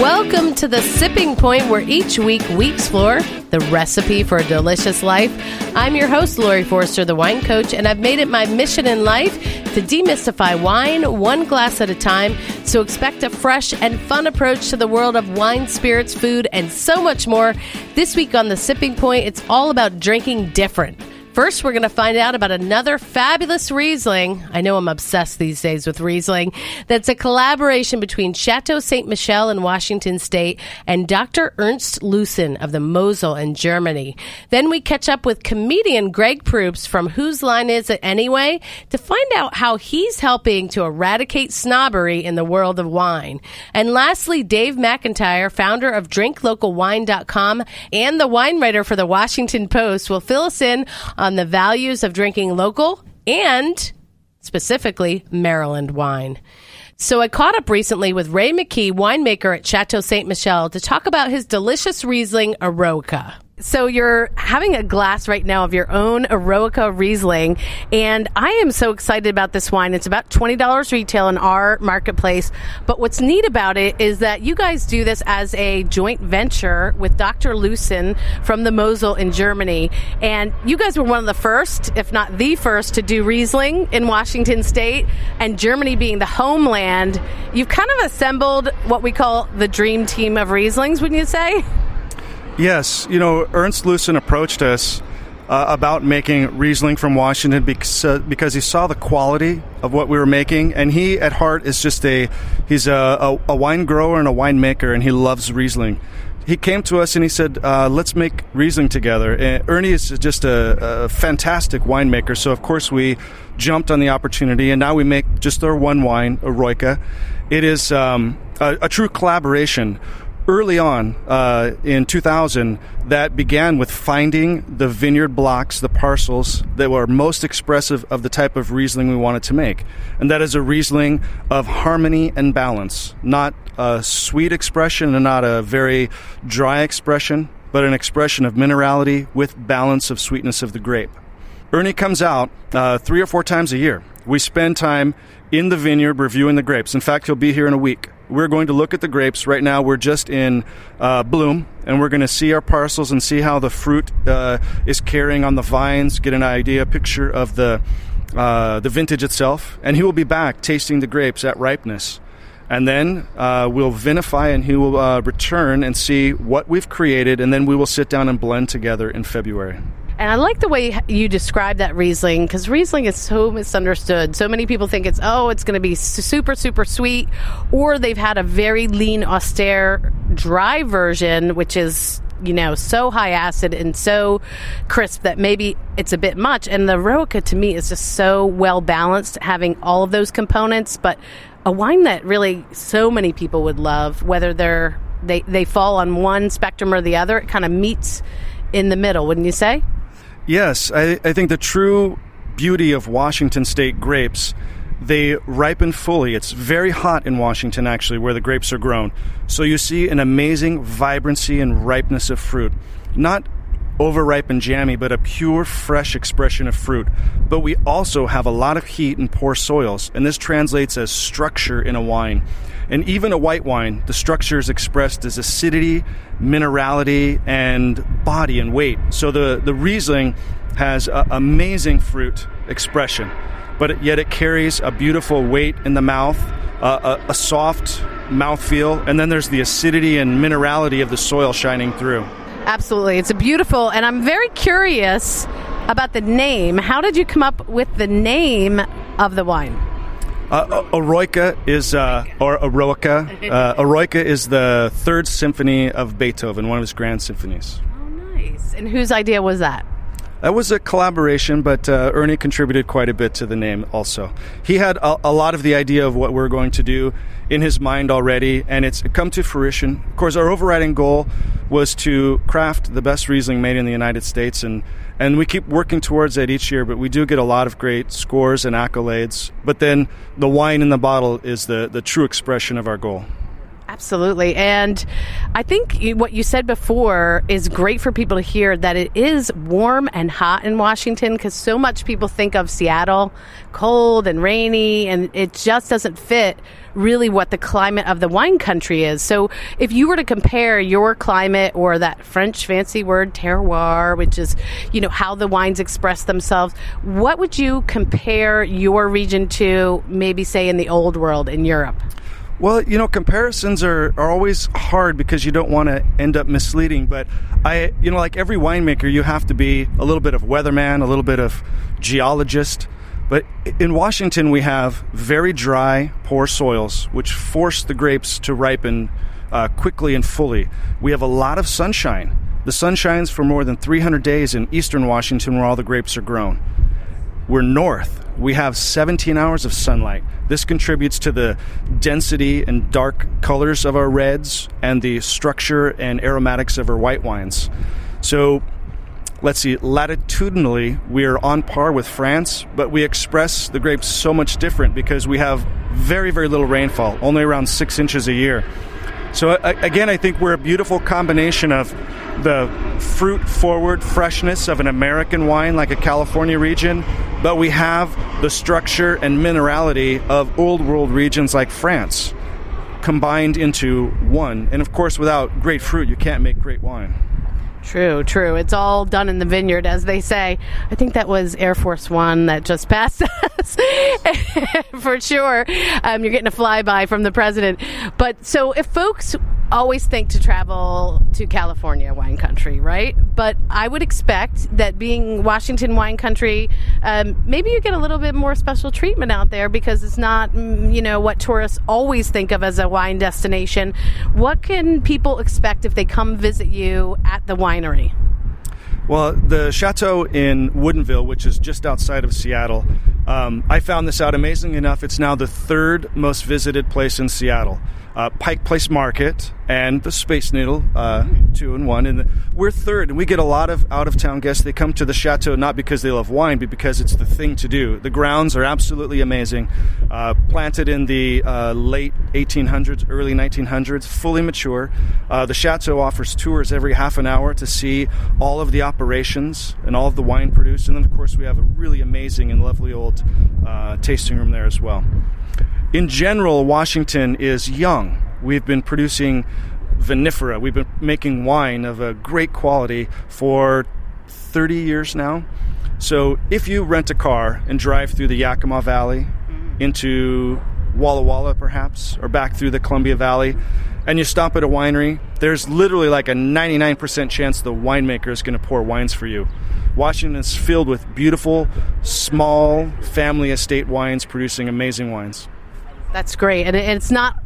Welcome to the sipping point where each week we explore the recipe for a delicious life. I'm your host, Laurie Forster, the wine coach, and I've made it my mission in life to demystify wine one glass at a time. So expect a fresh and fun approach to the world of wine, spirits, food, and so much more. This week on the sipping point, it's all about drinking different. First, we're going to find out about another fabulous Riesling. I know I'm obsessed these days with Riesling. That's a collaboration between Chateau Ste. Michelle in Washington State and Dr. Ernst Loosen of the Mosel in Germany. Then we catch up with comedian Greg Proops from Whose Line Is It Anyway to find out how he's helping to eradicate snobbery in the world of wine. And lastly, Dave McIntyre, founder of DrinkLocalWine.com and the wine writer for the Washington Post, will fill us in on on the values of drinking local and specifically Maryland wine. So I caught up recently with Ray McKee, winemaker at Chateau Ste. Michelle, to talk about his delicious Riesling Eroica. So you're having a glass right now of your own Eroica Riesling, and I am so excited about this wine. It's about twenty dollars retail in our marketplace. But what's neat about it is that you guys do this as a joint venture with Dr. Loosen from the Mosel in Germany, and you guys were one of the first, if not the first, to do Riesling in Washington State, and Germany being the homeland. You've kind of assembled what we call the dream team of Rieslings, wouldn't you say? Yes, you know, Ernst Loosen approached us uh, about making Riesling from Washington because, uh, because he saw the quality of what we were making, and he at heart is just a he's a, a, a wine grower and a winemaker, and he loves Riesling. He came to us and he said, uh, "Let's make Riesling together." And Ernie is just a, a fantastic winemaker, so of course we jumped on the opportunity, and now we make just our one wine, Eroica. It is um, a, a true collaboration early on uh, in 2000 that began with finding the vineyard blocks, the parcels that were most expressive of the type of Riesling we wanted to make. And that is a Riesling of harmony and balance, not a sweet expression and not a very dry expression, but an expression of minerality with balance of sweetness of the grape. Ernie comes out uh, three or four times a year. We spend time in the vineyard reviewing the grapes. In fact, he'll be here in a week. We're going to look at the grapes. Right now, we're just in uh, bloom, and we're going to see our parcels and see how the fruit uh, is carrying on the vines, get an idea, picture of the, uh, the vintage itself. And he will be back tasting the grapes at ripeness. And then uh, we'll vinify, and he will uh, return and see what we've created, and then we will sit down and blend together in February. And I like the way you describe that Riesling because Riesling is so misunderstood. So many people think it's, oh, it's going to be super, super sweet, or they've had a very lean, austere, dry version, which is you know, so high acid and so crisp that maybe it's a bit much. And the Eroica to me is just so well balanced, having all of those components, but a wine that really so many people would love, whether they're they, they fall on one spectrum or the other, it kind of meets in the middle, wouldn't you say? Yes, I, I think the true beauty of Washington State grapes they ripen fully. It's very hot in Washington, actually, where the grapes are grown. So you see an amazing vibrancy and ripeness of fruit. Not overripe and jammy, but a pure, fresh expression of fruit. But we also have a lot of heat and poor soils, and this translates as structure in a wine. And even a white wine, the structure is expressed as acidity, minerality, and body and weight. So the, the Riesling has amazing fruit expression, but yet it carries a beautiful weight in the mouth, uh, a, a soft mouthfeel, and then there's the acidity and minerality of the soil shining through. Absolutely. It's a beautiful, and I'm very curious about the name. How did you come up with the name of the wine? Uh, Eroica is, uh, or Eroica. Uh, Eroica is the third symphony of Beethoven, one of his grand symphonies. Oh, nice. And whose idea was that? That was a collaboration, but uh, Ernie contributed quite a bit to the name also. He had a, a, lot of the idea of what we're going to do in his mind already, and it's come to fruition. Of course, our overriding goal was to craft the best Riesling made in the United States, and, and we keep working towards that each year, but we do get a lot of great scores and accolades. But then the wine in the bottle is the, the true expression of our goal. Absolutely. And I think what you said before is great for people to hear that it is warm and hot in Washington because so much people think of Seattle cold and rainy and it just doesn't fit really what the climate of the wine country is. So, if you were to compare your climate or that French fancy word terroir, which is, you know, how the wines express themselves, what would you compare your region to maybe say in the old world in Europe? Well, you know, comparisons are, are always hard because you don't want to end up misleading. But I, you know, like every winemaker, you have to be a little bit of weatherman, a little bit of geologist. But in Washington, we have very dry, poor soils, which force the grapes to ripen uh, quickly and fully. We have a lot of sunshine. The sun shines for more than 300 days in eastern Washington, where all the grapes are grown. We're north. We have 17 hours of sunlight. This contributes to the density and dark colors of our reds and the structure and aromatics of our white wines. So, let's see, latitudinally, we're on par with France, but we express the grapes so much different because we have very, very little rainfall, only around six inches a year. So, again, I think we're a beautiful combination of the fruit forward freshness of an American wine like a California region, but we have the structure and minerality of old world regions like France combined into one. And of course, without great fruit, you can't make great wine. True, true. It's all done in the vineyard, as they say. I think that was Air Force One that just passed us, for sure. Um, you're getting a flyby from the president. But so, if folks always think to travel to California wine country, right? But I would expect that being Washington wine country, um, maybe you get a little bit more special treatment out there because it's not, mm, you know, what tourists always think of as a wine destination. What can people expect if they come visit you at the winery? Well, the chateau in Woodinville, which is just outside of Seattle, um, I found this out amazingly enough. It's now the third most visited place in Seattle uh, Pike Place Market and the Space Needle, uh, two and one. And we're third, and we get a lot of out of town guests. They come to the chateau not because they love wine, but because it's the thing to do. The grounds are absolutely amazing. Uh, planted in the uh, late 1800s, early 1900s, fully mature. Uh, the chateau offers tours every half an hour to see all of the operations and all of the wine produced. And then, of course, we have a really amazing and lovely old uh, tasting room there as well in general, Washington is young. We've been producing vinifera. We've been making wine of a great quality for 30 years now. So if you rent a car and drive through the Yakima Valley mm-hmm. into Walla Walla, perhaps, or back through the Columbia Valley, and you stop at a winery, there's literally like a 99% chance the winemaker is going to pour wines for you. Washington is filled with beautiful, small family estate wines producing amazing wines. That's great. And it's not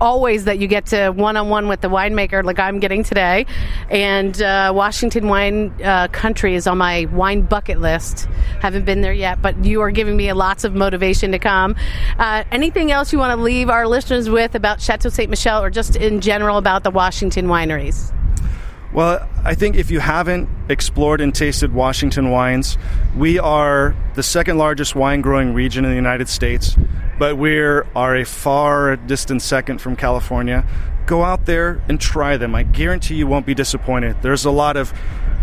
always that you get to one on one with the winemaker like I'm getting today. And uh, Washington Wine uh, Country is on my wine bucket list. Haven't been there yet, but you are giving me lots of motivation to come. Uh, anything else you want to leave our listeners with about Chateau Ste. Michelle or just in general about the Washington wineries? Well, I think if you haven't explored and tasted Washington wines, we are the second largest wine growing region in the United States, but we are a far distant second from California. Go out there and try them. I guarantee you won't be disappointed. There's a lot of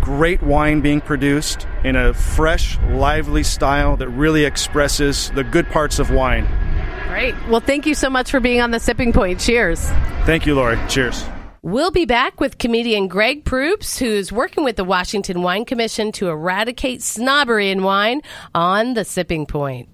great wine being produced in a fresh, lively style that really expresses the good parts of wine. Great. Well, thank you so much for being on the Sipping Point. Cheers. Thank you, Laurie. Cheers. We'll be back with comedian Greg Proops, who's working with the Washington Wine Commission to eradicate snobbery in wine on the Sipping Point.